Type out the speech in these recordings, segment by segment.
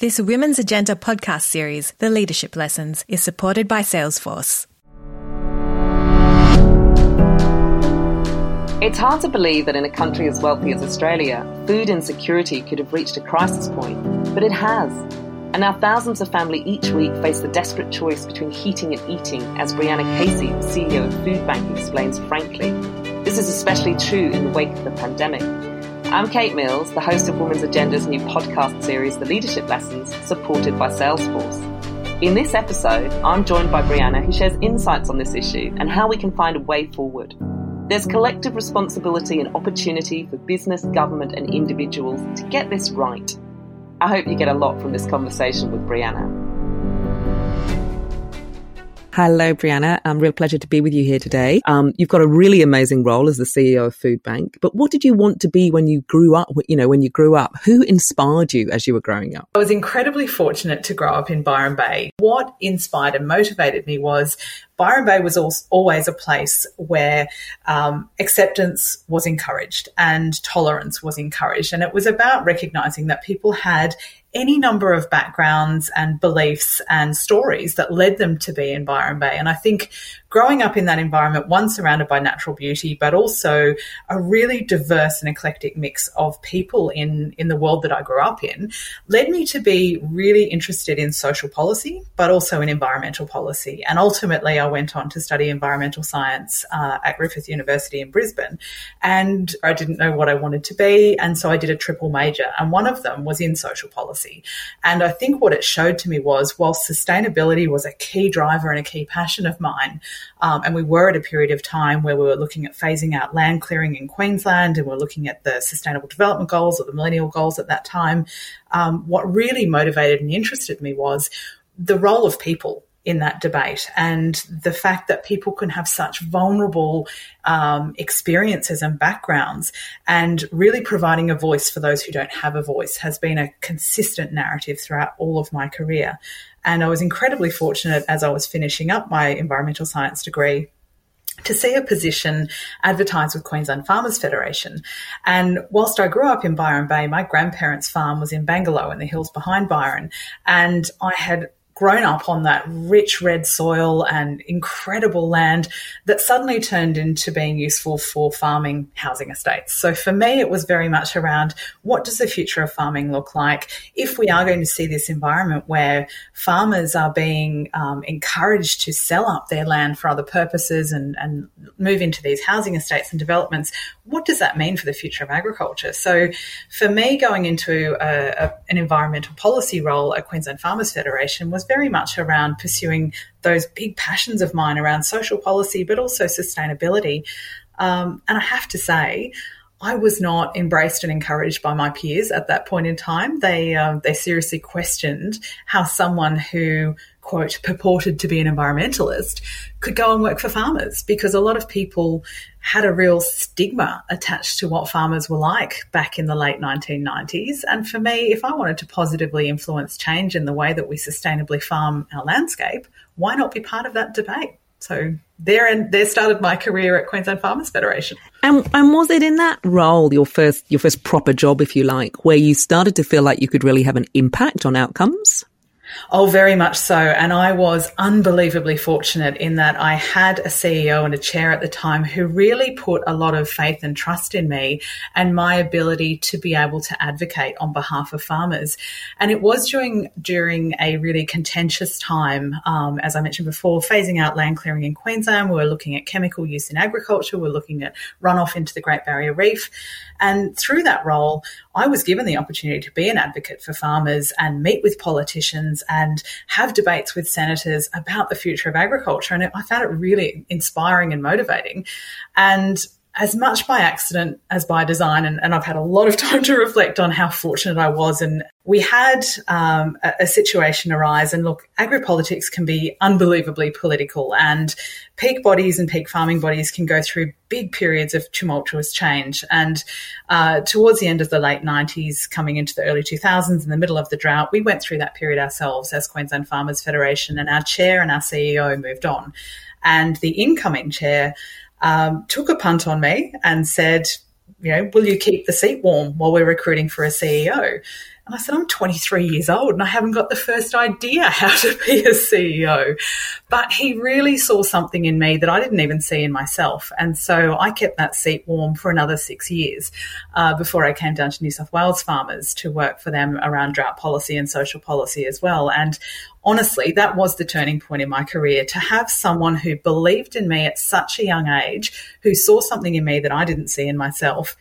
This Women's Agenda podcast series, The Leadership Lessons, is supported by Salesforce. It's hard to believe that in a country as wealthy as Australia, food insecurity could have reached a crisis point, but it has. And now thousands of families each week face the desperate choice between heating and eating, as Brianna Casey, CEO of Foodbank, explains frankly. This is especially true in the wake of the pandemic. I'm Kate Mills, the host of Women's Agenda's new podcast series, The Leadership Lessons, supported by Salesforce. In this episode, I'm joined by Brianna, who shares insights on this issue and how we can find a way forward. There's collective responsibility and opportunity for business, government, and individuals to get this right. I hope you get a lot from this conversation with Brianna. Hello, Brianna. Um, real pleasure to be with you here today. Um, you've got a really amazing role as the CEO of Food Bank, but what did you want to be when you grew up? You know, when you grew up, who inspired you as you were growing up? I was incredibly fortunate to grow up in Byron Bay. What inspired and motivated me was Byron Bay was always a place where um, acceptance was encouraged and tolerance was encouraged. And it was about recognizing that people had any number of backgrounds and beliefs and stories that led them to be in Byron Bay. And I think growing up in that environment, one surrounded by natural beauty, but also a really diverse and eclectic mix of people in, in the world that I grew up in, led me to be really interested in social policy, but also in environmental policy. And ultimately, I went on to study environmental science uh, at Griffith University in Brisbane. And I didn't know what I wanted to be. And so I did a triple major, and one of them was in social policy. And I think what it showed to me was while sustainability was a key driver and a key passion of mine, um, and we were at a period of time where we were looking at phasing out land clearing in Queensland and we're looking at the sustainable development goals or the millennial goals at that time, um, what really motivated and interested me was the role of people in that debate and the fact that people can have such vulnerable um, experiences and backgrounds and really providing a voice for those who don't have a voice has been a consistent narrative throughout all of my career. And I was incredibly fortunate as I was finishing up my environmental science degree to see a position advertised with Queensland Farmers Federation. And whilst I grew up in Byron Bay, my grandparents' farm was in Bangalow in the hills behind Byron. And I had grown up on that rich red soil and incredible land that suddenly turned into being useful for farming housing estates. So for me, it was very much around what does the future of farming look like if we are going to see this environment where farmers are being um, encouraged to sell up their land for other purposes and, and move into these housing estates and developments. What does that mean for the future of agriculture? So for me, going into a, a, an environmental policy role at Queensland Farmers Federation was very much around pursuing those big passions of mine around social policy, but also sustainability. Um, and I have to say, I was not embraced and encouraged by my peers at that point in time. They um, they seriously questioned how someone who quote purported to be an environmentalist could go and work for farmers because a lot of people had a real stigma attached to what farmers were like back in the late 1990s. And for me, if I wanted to positively influence change in the way that we sustainably farm our landscape, why not be part of that debate? So there and there started my career at Queensland Farmers Federation. And and was it in that role your first your first proper job, if you like, where you started to feel like you could really have an impact on outcomes? Oh, very much so. And I was unbelievably fortunate in that I had a CEO and a chair at the time who really put a lot of faith and trust in me and my ability to be able to advocate on behalf of farmers. And it was during during a really contentious time, um, as I mentioned before, phasing out land clearing in Queensland. We were looking at chemical use in agriculture. We we're looking at runoff into the Great Barrier Reef. And through that role, I was given the opportunity to be an advocate for farmers and meet with politicians and have debates with senators about the future of agriculture. And I found it really inspiring and motivating. And as much by accident as by design. And, and, I've had a lot of time to reflect on how fortunate I was. And we had um, a, a, situation arise. And look, agri-politics can be unbelievably political, and peak bodies and peak farming bodies can go through big periods of tumultuous change. And uh, towards the end of the late 90s, coming into the early 2000s, in the middle of the drought, we went through that period ourselves as Queensland Farmers Federation, and our chair and our CEO moved on. And the incoming chair um, took a punt on me and said, you know, will you keep the seat warm while we're recruiting for a CEO? And I said, I'm 23 years old and I haven't got the first idea how to be a CEO. But he really saw something in me that I didn't even see in myself. And so I kept that seat warm for another six years uh, before I came down to New South Wales Farmers to work for them around drought policy and social policy as well. And honestly, that was the turning point in my career to have someone who believed in me at such a young age, who saw something in me that I didn't see in myself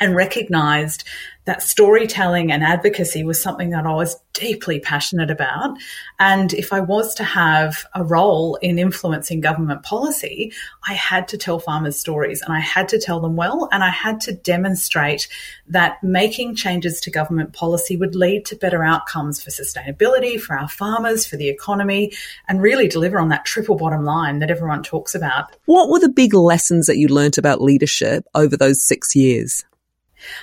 and recognized that storytelling and advocacy was something that I was deeply passionate about. And if I was to have a role in influencing government policy, I had to tell farmers stories and I had to tell them well. And I had to demonstrate that making changes to government policy would lead to better outcomes for sustainability, for our farmers, for the economy, and really deliver on that triple bottom line that everyone talks about. What were the big lessons that you learnt about leadership over those six years?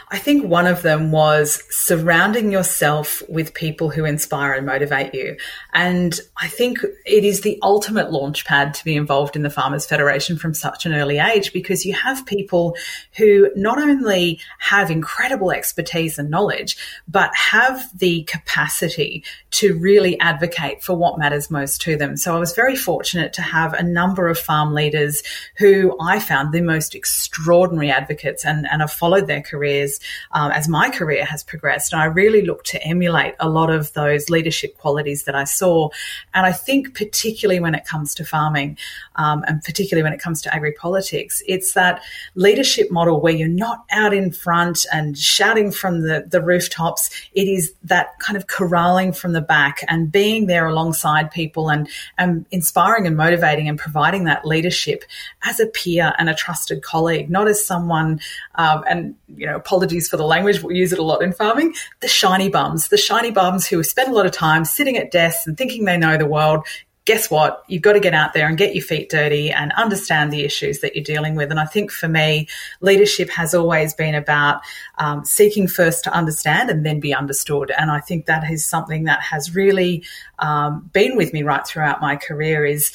I think one of them was surrounding yourself with people who inspire and motivate you. And I think it is the ultimate launch pad to be involved in the Farmers Federation from such an early age because you have people who not only have incredible expertise and knowledge, but have the capacity to really advocate for what matters most to them. So I was very fortunate to have a number of farm leaders who I found the most extraordinary advocates and, and have followed their career careers um, as my career has progressed. And I really look to emulate a lot of those leadership qualities that I saw. And I think, particularly when it comes to farming um, and particularly when it comes to agri politics, it's that leadership model where you're not out in front and shouting from the, the rooftops. It is that kind of corralling from the back and being there alongside people and, and inspiring and motivating and providing that leadership as a peer and a trusted colleague, not as someone, um, and, you know, apologies for the language, we use it a lot in farming, the shiny bums, the shiny bums who spend a lot of time sitting at desks and thinking they know the world. Guess what? You've got to get out there and get your feet dirty and understand the issues that you're dealing with. And I think for me, leadership has always been about um, seeking first to understand and then be understood. And I think that is something that has really um, been with me right throughout my career. Is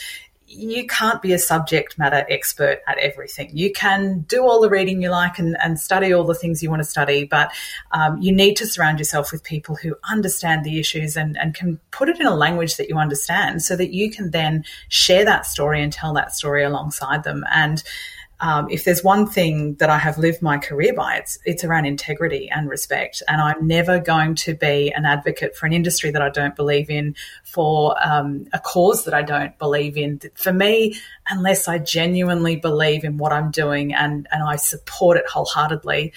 you can't be a subject matter expert at everything. You can do all the reading you like and, and study all the things you want to study, but um, you need to surround yourself with people who understand the issues and, and can put it in a language that you understand so that you can then share that story and tell that story alongside them. And um, if there's one thing that I have lived my career by, it's it's around integrity and respect. And I'm never going to be an advocate for an industry that I don't believe in, for um, a cause that I don't believe in. For me, unless I genuinely believe in what I'm doing and and I support it wholeheartedly,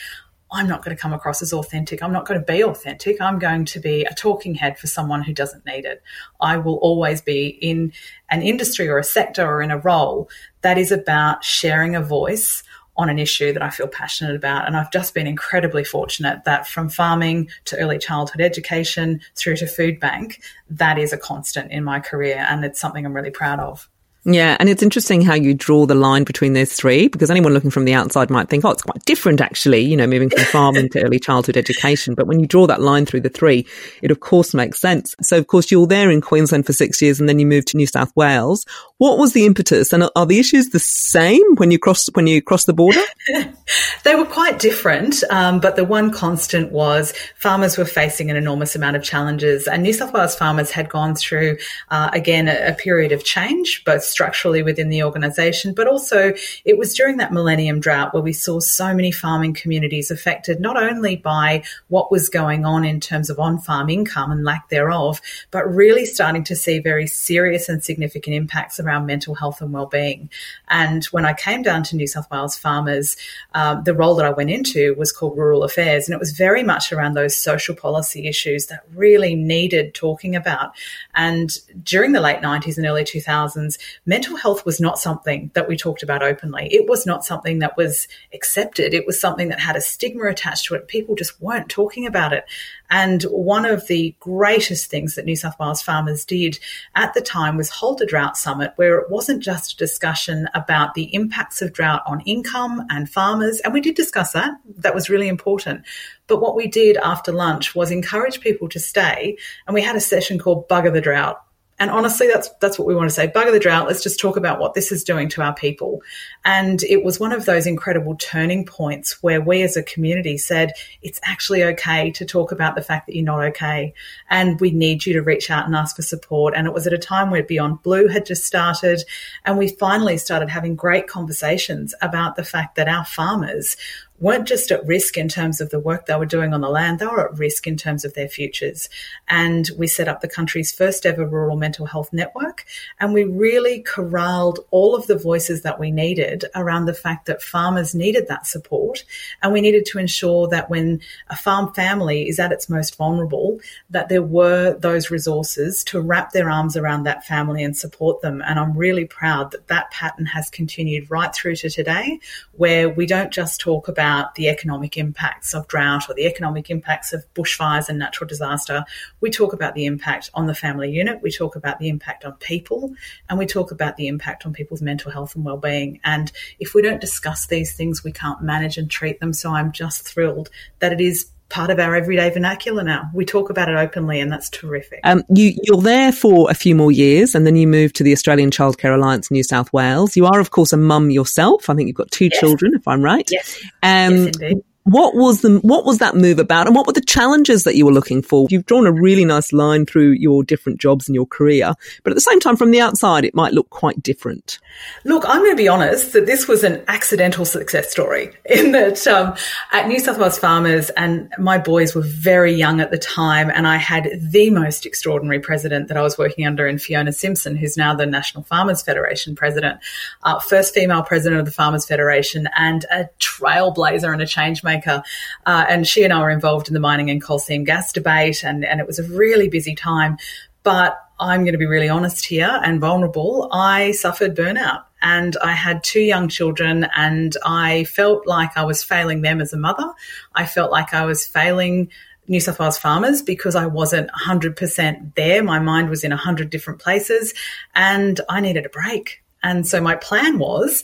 I'm not going to come across as authentic. I'm not going to be authentic. I'm going to be a talking head for someone who doesn't need it. I will always be in an industry or a sector or in a role that is about sharing a voice on an issue that I feel passionate about. And I've just been incredibly fortunate that from farming to early childhood education through to food bank, that is a constant in my career. And it's something I'm really proud of. Yeah, and it's interesting how you draw the line between those three because anyone looking from the outside might think, oh, it's quite different actually, you know, moving from farming to early childhood education. But when you draw that line through the three, it of course makes sense. So of course you're there in Queensland for six years and then you moved to New South Wales. What was the impetus and are the issues the same when you cross, when you cross the border? they were quite different. Um, but the one constant was farmers were facing an enormous amount of challenges and New South Wales farmers had gone through, uh, again, a, a period of change, both structurally within the organisation, but also it was during that millennium drought where we saw so many farming communities affected not only by what was going on in terms of on farm income and lack thereof, but really starting to see very serious and significant impacts around mental health and well-being. And when I came down to New South Wales farmers, um, the role that I went into was called Rural Affairs, and it was very much around those social policy issues that really needed talking about. And during the late 90s and early 2000s, mental health was not something that we talked about openly. It was not something that was accepted. It was something that had a stigma attached to it. People just weren't talking about it. And one of the greatest things that New South Wales farmers did at the time was hold a drought summit where it wasn't just a discussion about the impacts of drought on income and farmers. And we did discuss that. That was really important. But what we did after lunch was encourage people to stay. And we had a session called Bugger the Drought And honestly, that's that's what we want to say. Bugger the drought. Let's just talk about what this is doing to our people. And it was one of those incredible turning points where we as a community said it's actually okay to talk about the fact that you're not okay, and we need you to reach out and ask for support. And it was at a time where Beyond Blue had just started, and we finally started having great conversations about the fact that our farmers weren't just at risk in terms of the work they were doing on the land, they were at risk in terms of their futures. And we set up the country's first ever rural mental health network. And we really corralled all of the voices that we needed around the fact that farmers needed that support. And we needed to ensure that when a farm family is at its most vulnerable, that there were those resources to wrap their arms around that family and support them. And I'm really proud that that pattern has continued right through to today, where we don't just talk about about the economic impacts of drought or the economic impacts of bushfires and natural disaster. We talk about the impact on the family unit, we talk about the impact on people, and we talk about the impact on people's mental health and well-being. And if we don't discuss these things, we can't manage and treat them. So I'm just thrilled that it is part of our everyday vernacular now. We talk about it openly, and that's terrific. Um, you, you're there for a few more years, and then you move to the Australian Childcare Alliance New South Wales. You are, of course, a mum yourself. I think you've got two yes. children, if I'm right. Yes. Um, yes, indeed what was the what was that move about? And what were the challenges that you were looking for? You've drawn a really nice line through your different jobs in your career but at the same time from the outside it might look quite different. Look i'm going to be honest that this was an accidental success story in that um, at new south wales farmers and my boys were very young at the time and i had the most extraordinary president that i was working under in fiona simpson who's now the national farmers federation president. Uh, first female president of the farmers federation and a trailblazer and a change maker uh, and she and I were involved in the mining and coal seam gas debate, and, and it was a really busy time. But I'm going to be really honest here and vulnerable. I suffered burnout and I had two young children and I felt like I was failing them as a mother. I felt like I was failing New South Wales farmers because I wasn't 100% there. My mind was in 100 different places and I needed a break. And so my plan was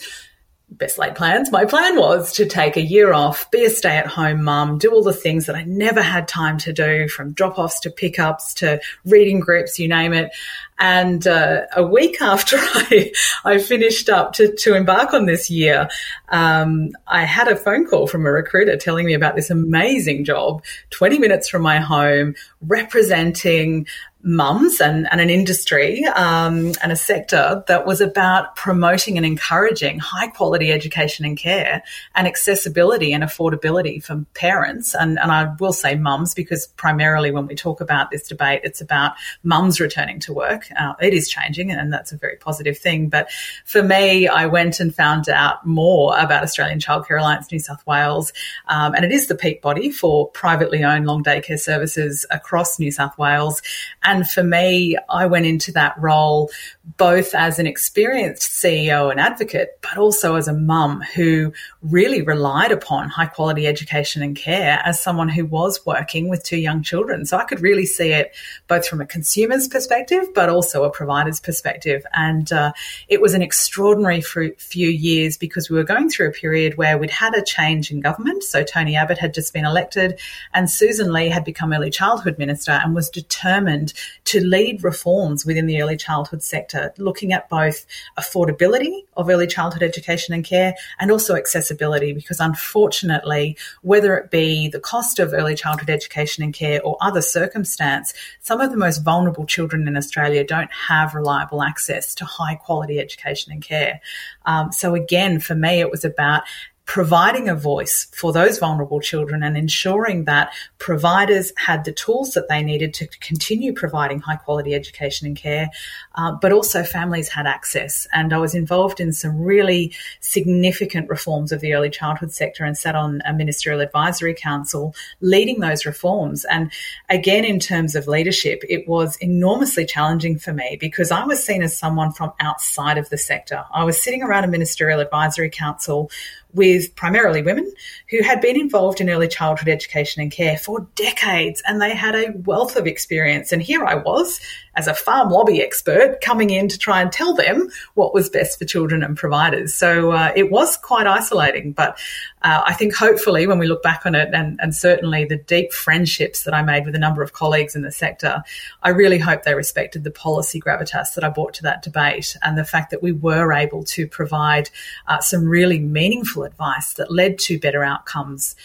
best laid plans. My plan was to take a year off, be a stay at home mum, do all the things that I never had time to do from drop offs to pickups to reading groups, you name it. And uh, a week after I, I finished up to, to embark on this year, um, I had a phone call from a recruiter telling me about this amazing job, 20 minutes from my home, representing mums and, and an industry um, and a sector that was about promoting and encouraging high quality education and care and accessibility and affordability for parents. And, and I will say mums because primarily when we talk about this debate, it's about mums returning to work. Uh, it is changing and that's a very positive thing. But for me, I went and found out more about Australian Childcare Alliance New South Wales. Um, and it is the peak body for privately owned long day care services across New South Wales. And for me, I went into that role both as an experienced CEO and advocate, but also as a mum who really relied upon high quality education and care as someone who was working with two young children. So I could really see it both from a consumer's perspective, but also a provider's perspective. And uh, it was an extraordinary few years because we were going through a period where we'd had a change in government. So Tony Abbott had just been elected and Susan Lee had become early childhood minister and was determined to lead reforms within the early childhood sector, looking at both affordability of early childhood education and care and also accessibility, because unfortunately, whether it be the cost of early childhood education and care or other circumstance, some of the most vulnerable children in Australia don't have reliable access to high quality education and care. Um, so again, for me, it was about providing a voice for those vulnerable children and ensuring that providers had the tools that they needed to continue providing high quality education and care, uh, but also families had access. And I was involved in some really significant reforms of the early childhood sector and sat on a ministerial advisory council leading those reforms. And again, in terms of leadership, it was enormously challenging for me because I was seen as someone from outside of the sector. I was sitting around a ministerial advisory council with primarily women who had been involved in early childhood education and care for decades and they had a wealth of experience. And here I was as a farm lobby expert coming in to try and tell them what was best for children and providers. So uh, it was quite isolating, but uh, I think hopefully when we look back on it and, and certainly the deep friendships that I made with a number of colleagues in the sector, I really hope they respected the policy gravitas that I brought to that debate and the fact that we were able to provide uh, some really meaningful advice that led to better outcomes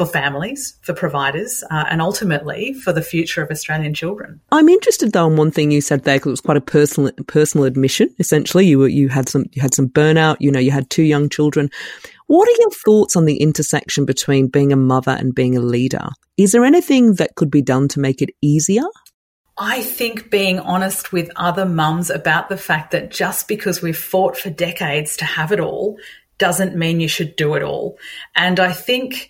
for families, for providers, uh, and ultimately for the future of Australian children. I'm interested though in one thing you said there because it was quite a personal personal admission. Essentially, you were, you had some you had some burnout. You know, you had two young children. What are your thoughts on the intersection between being a mother and being a leader? Is there anything that could be done to make it easier? I think being honest with other mums about the fact that just because we've fought for decades to have it all doesn't mean you should do it all. And I think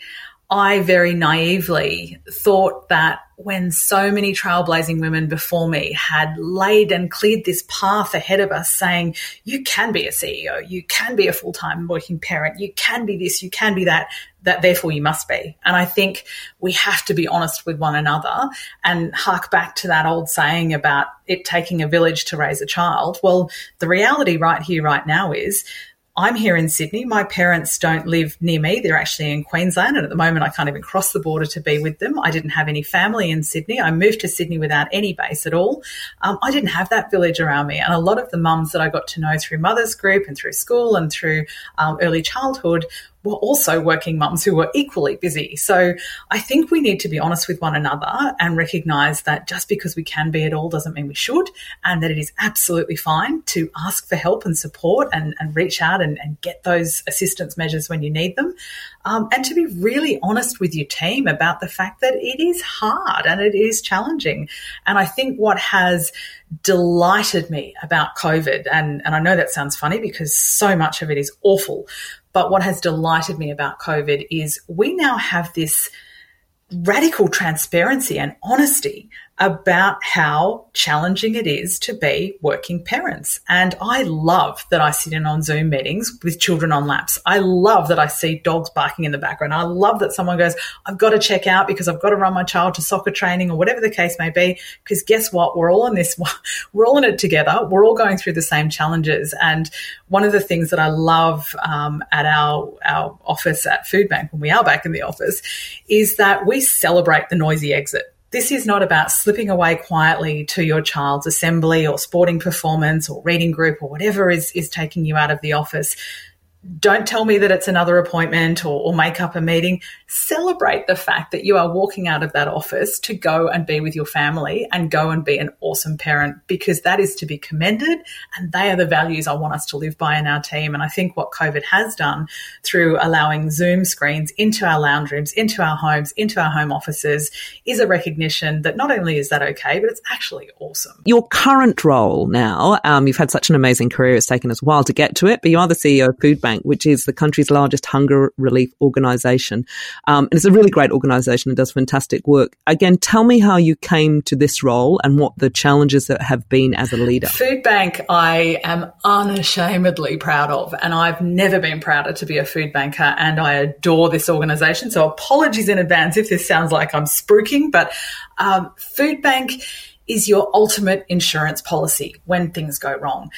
I very naively thought that when so many trailblazing women before me had laid and cleared this path ahead of us saying, you can be a CEO, you can be a full time working parent, you can be this, you can be that, that therefore you must be. And I think we have to be honest with one another and hark back to that old saying about it taking a village to raise a child. Well, the reality right here, right now is I'm here in Sydney. My parents don't live near me. They're actually in Queensland. And at the moment, I can't even cross the border to be with them. I didn't have any family in Sydney. I moved to Sydney without any base at all. Um, I didn't have that village around me. And a lot of the mums that I got to know through Mothers Group and through school and through um, early childhood were also working mums who were equally busy. So I think we need to be honest with one another and recognize that just because we can be at all doesn't mean we should, and that it is absolutely fine to ask for help and support and, and reach out and, and get those assistance measures when you need them. Um, and to be really honest with your team about the fact that it is hard and it is challenging. And I think what has delighted me about COVID, and, and I know that sounds funny because so much of it is awful, but what has delighted me about COVID is we now have this radical transparency and honesty about how challenging it is to be working parents. And I love that I sit in on Zoom meetings with children on laps. I love that I see dogs barking in the background. I love that someone goes, I've got to check out because I've got to run my child to soccer training or whatever the case may be. Because guess what? We're all in this, we're all in it together. We're all going through the same challenges. And one of the things that I love um, at our, our office at Food Bank when we are back in the office is that we celebrate the noisy exit this is not about slipping away quietly to your child's assembly or sporting performance or reading group or whatever is, is taking you out of the office don't tell me that it's another appointment or, or, make up a meeting. Celebrate the fact that you are walking out of that office to go and be with your family and go and be an awesome parent because that is to be commended. And they are the values I want us to live by in our team. And I think what COVID has done through allowing Zoom screens into our lounge rooms, into our homes, into our home offices is a recognition that not only is that okay, but it's actually awesome. Your current role now, um, you've had such an amazing career. It's taken us a while to get to it, but you are the CEO of Food Bank Bank, which is the country's largest hunger relief organization. Um, and it's a really great organization and does fantastic work. Again, tell me how you came to this role and what the challenges that have been as a leader. Food Bank, I am unashamedly proud of, and I've never been prouder to be a food banker, and I adore this organization. So apologies in advance if this sounds like I'm spruiking, but um, Food Bank is your ultimate insurance policy when things go wrong.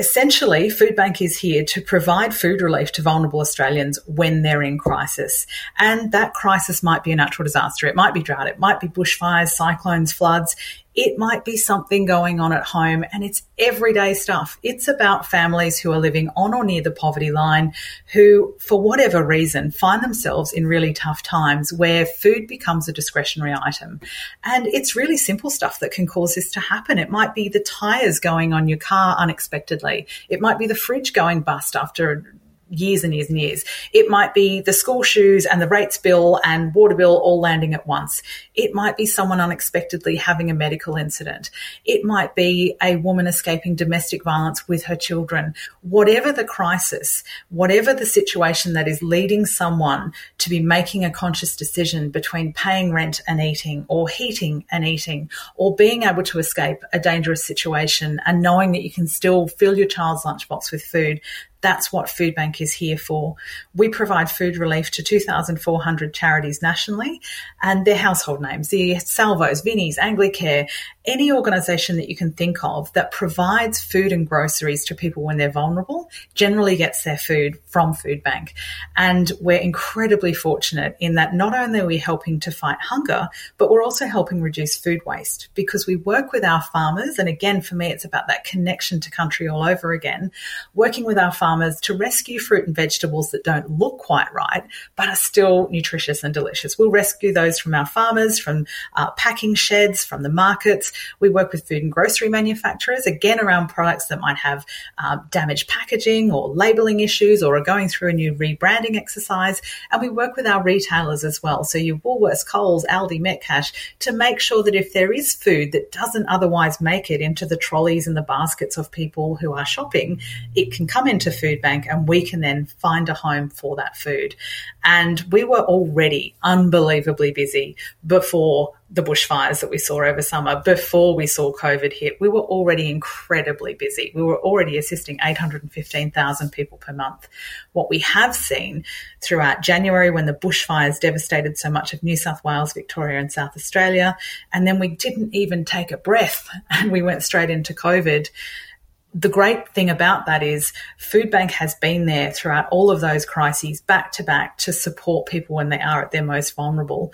Essentially, Foodbank is here to provide food relief to vulnerable Australians when they're in crisis. And that crisis might be a natural disaster. It might be drought. It might be bushfires, cyclones, floods. It might be something going on at home and it's everyday stuff. It's about families who are living on or near the poverty line who, for whatever reason, find themselves in really tough times where food becomes a discretionary item. And it's really simple stuff that can cause this to happen. It might be the tires going on your car unexpectedly. It might be the fridge going bust after years and years and years. It might be the school shoes and the rates bill and water bill all landing at once. It might be someone unexpectedly having a medical incident. It might be a woman escaping domestic violence with her children. Whatever the crisis, whatever the situation that is leading someone to be making a conscious decision between paying rent and eating or heating and eating or being able to escape a dangerous situation and knowing that you can still fill your child's lunchbox with food, That's what Food Bank is here for. We provide food relief to 2,400 charities nationally and their household names, the Salvos, Vinnie's, Anglicare, any organisation that you can think of that provides food and groceries to people when they're vulnerable generally gets their food from Food Bank. And we're incredibly fortunate in that not only are we helping to fight hunger, but we're also helping reduce food waste because we work with our farmers. And again, for me, it's about that connection to country all over again, working with our farmers to rescue fruit and vegetables that don't look quite right, but are still nutritious and delicious. We'll rescue those from our farmers, from uh, packing sheds, from the markets. We work with food and grocery manufacturers, again, around products that might have uh, damaged packaging or labeling issues or are going through a new rebranding exercise. And we work with our retailers as well. So your Woolworths, Coles, Aldi, Metcash, to make sure that if there is food that doesn't otherwise make it into the trolleys and the baskets of people who are shopping, it can come into Food Bank and we can then find a home for that food. And we were already unbelievably busy before the bushfires that we saw over summer, before we saw COVID hit. We were already incredibly busy. We were already assisting 815,000 people per month. What we have seen throughout January when the bushfires devastated so much of New South Wales, Victoria, and South Australia, and then we didn't even take a breath and we went straight into COVID the great thing about that is Food Bank has been there throughout all of those crises back to back to support people when they are at their most vulnerable.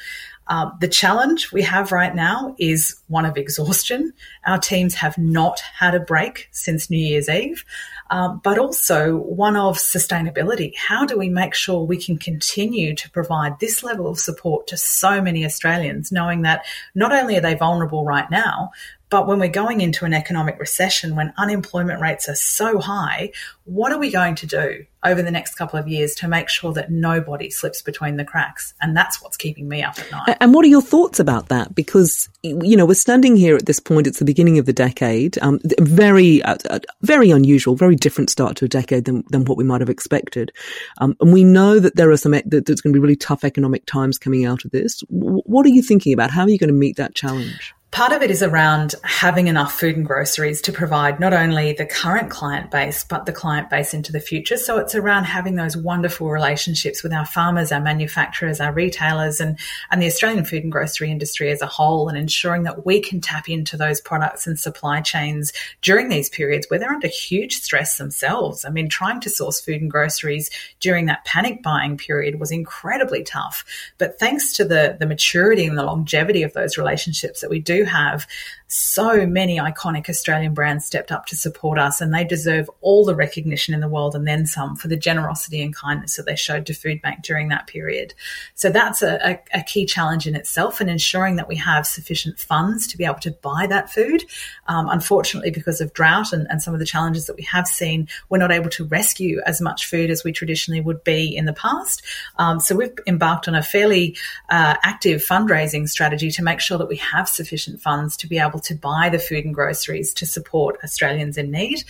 Um, the challenge we have right now is one of exhaustion. Our teams have not had a break since New Year's Eve, um, but also one of sustainability. How do we make sure we can continue to provide this level of support to so many Australians, knowing that not only are they vulnerable right now, but when we're going into an economic recession, when unemployment rates are so high, what are we going to do over the next couple of years to make sure that nobody slips between the cracks? And that's what's keeping me up at night. And what are your thoughts about that? Because, you know, we're standing here at this point, it's the beginning of the decade, um, very, uh, uh, very unusual, very different start to a decade than, than what we might have expected. Um, and we know that there are some, that there's going to be really tough economic times coming out of this. What are you thinking about? How are you going to meet that challenge? Part of it is around having enough food and groceries to provide not only the current client base, but the client base into the future. So it's around having those wonderful relationships with our farmers, our manufacturers, our retailers, and, and the Australian food and grocery industry as a whole, and ensuring that we can tap into those products and supply chains during these periods where they're under huge stress themselves. I mean, trying to source food and groceries during that panic buying period was incredibly tough. But thanks to the, the maturity and the longevity of those relationships that we do have so many iconic Australian brands stepped up to support us, and they deserve all the recognition in the world and then some for the generosity and kindness that they showed to Food Bank during that period. So that's a, a, a key challenge in itself, and ensuring that we have sufficient funds to be able to buy that food. Um, unfortunately, because of drought and, and some of the challenges that we have seen, we're not able to rescue as much food as we traditionally would be in the past. Um, so we've embarked on a fairly uh, active fundraising strategy to make sure that we have sufficient funds to be able able to buy the food and groceries to support Australians in need.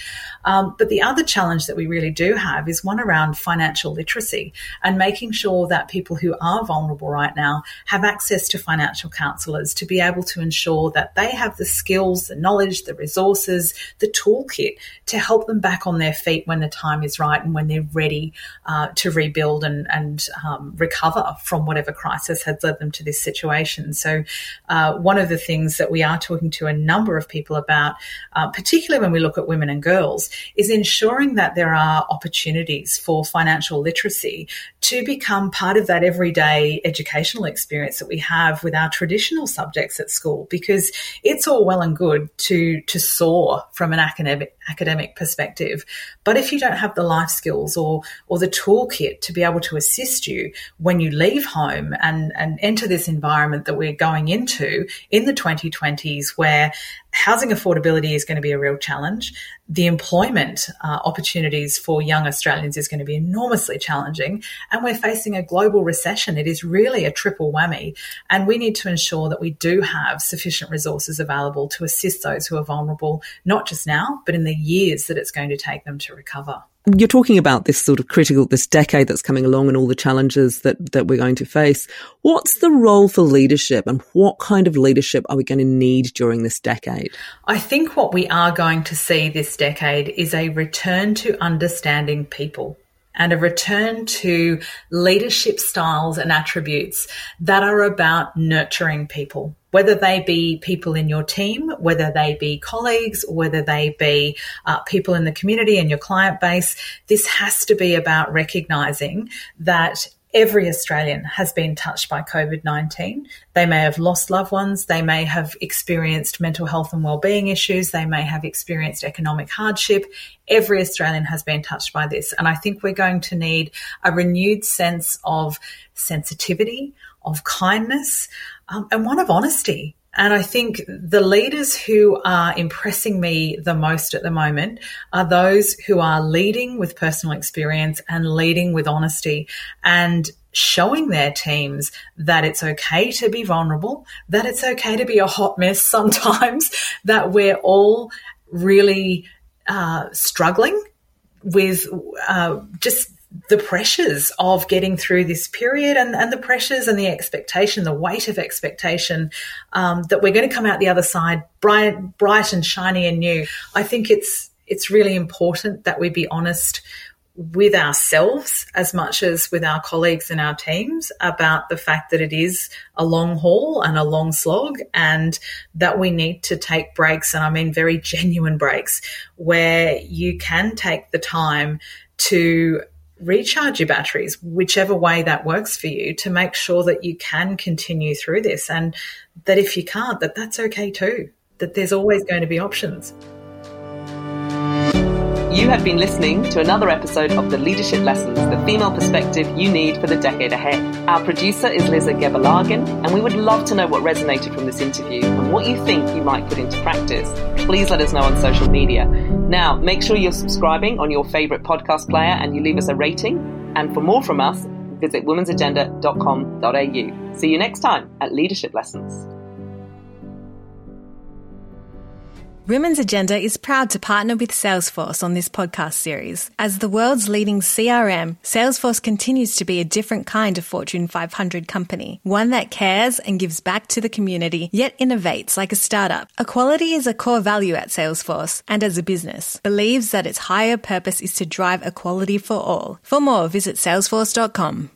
Um, but the other challenge that we really do have is one around financial literacy and making sure that people who are vulnerable right now have access to financial counsellors to be able to ensure that they have the skills, the knowledge, the resources, the toolkit to help them back on their feet when the time is right and when they're ready uh, to rebuild and, and um, recover from whatever crisis has led them to this situation. So, uh, one of the things that we are talking to a number of people about, uh, particularly when we look at women and girls, is ensuring that there are opportunities for financial literacy to become part of that everyday educational experience that we have with our traditional subjects at school. Because it's all well and good to to soar from an academic academic perspective, but if you don't have the life skills or or the toolkit to be able to assist you when you leave home and and enter this environment that we're going into in the 2020s, where where housing affordability is going to be a real challenge. The employment uh, opportunities for young Australians is going to be enormously challenging. And we're facing a global recession. It is really a triple whammy. And we need to ensure that we do have sufficient resources available to assist those who are vulnerable, not just now, but in the years that it's going to take them to recover. You're talking about this sort of critical, this decade that's coming along and all the challenges that, that we're going to face. What's the role for leadership and what kind of leadership are we going to need during this decade? I think what we are going to see this decade is a return to understanding people and a return to leadership styles and attributes that are about nurturing people, whether they be people in your team, whether they be colleagues, whether they be uh, people in the community and your client base. This has to be about recognizing that every Australian has been touched by COVID 19. They may have lost loved ones, they may have experienced mental health and well-being issues, they may have experienced economic hardship. Every Australian has been touched by this. And I think we're going to need a renewed sense of sensitivity, of kindness, um, and one of honesty. And I think the leaders who are impressing me the most at the moment are those who are leading with personal experience and leading with honesty and showing their teams that it's okay to be vulnerable, that it's okay to be a hot mess sometimes, that we're all really uh, struggling with uh, just the pressures of getting through this period and, and the pressures and the expectation, the weight of expectation um, that we're going to come out the other side bright, bright and shiny and new. I think it's it's really important that we be honest with ourselves as much as with our colleagues and our teams about the fact that it is a long haul and a long slog and that we need to take breaks and I mean very genuine breaks where you can take the time to recharge your batteries, whichever way that works for you, to make sure that you can continue through this. And that if you can't, that that's okay too, that there's always going to be options. You have been listening to another episode of The Leadership Lessons, the female perspective you need for the decade ahead. Our producer is Liza Gebelagen, and we would love to know what resonated from this interview and what you think you might put into practice. Please let us know on social media. Now, make sure you're subscribing on your favorite podcast player and you leave us a rating. And for more from us, visit womensagenda.com.au. See you next time at Leadership Lessons. Women's Agenda is proud to partner with Salesforce on this podcast series. As the world's leading CRM, Salesforce continues to be a different kind of Fortune 500 company, one that cares and gives back to the community, yet innovates like a startup. Equality is a core value at Salesforce, and as a business, believes that its higher purpose is to drive equality for all. For more, visit salesforce.com.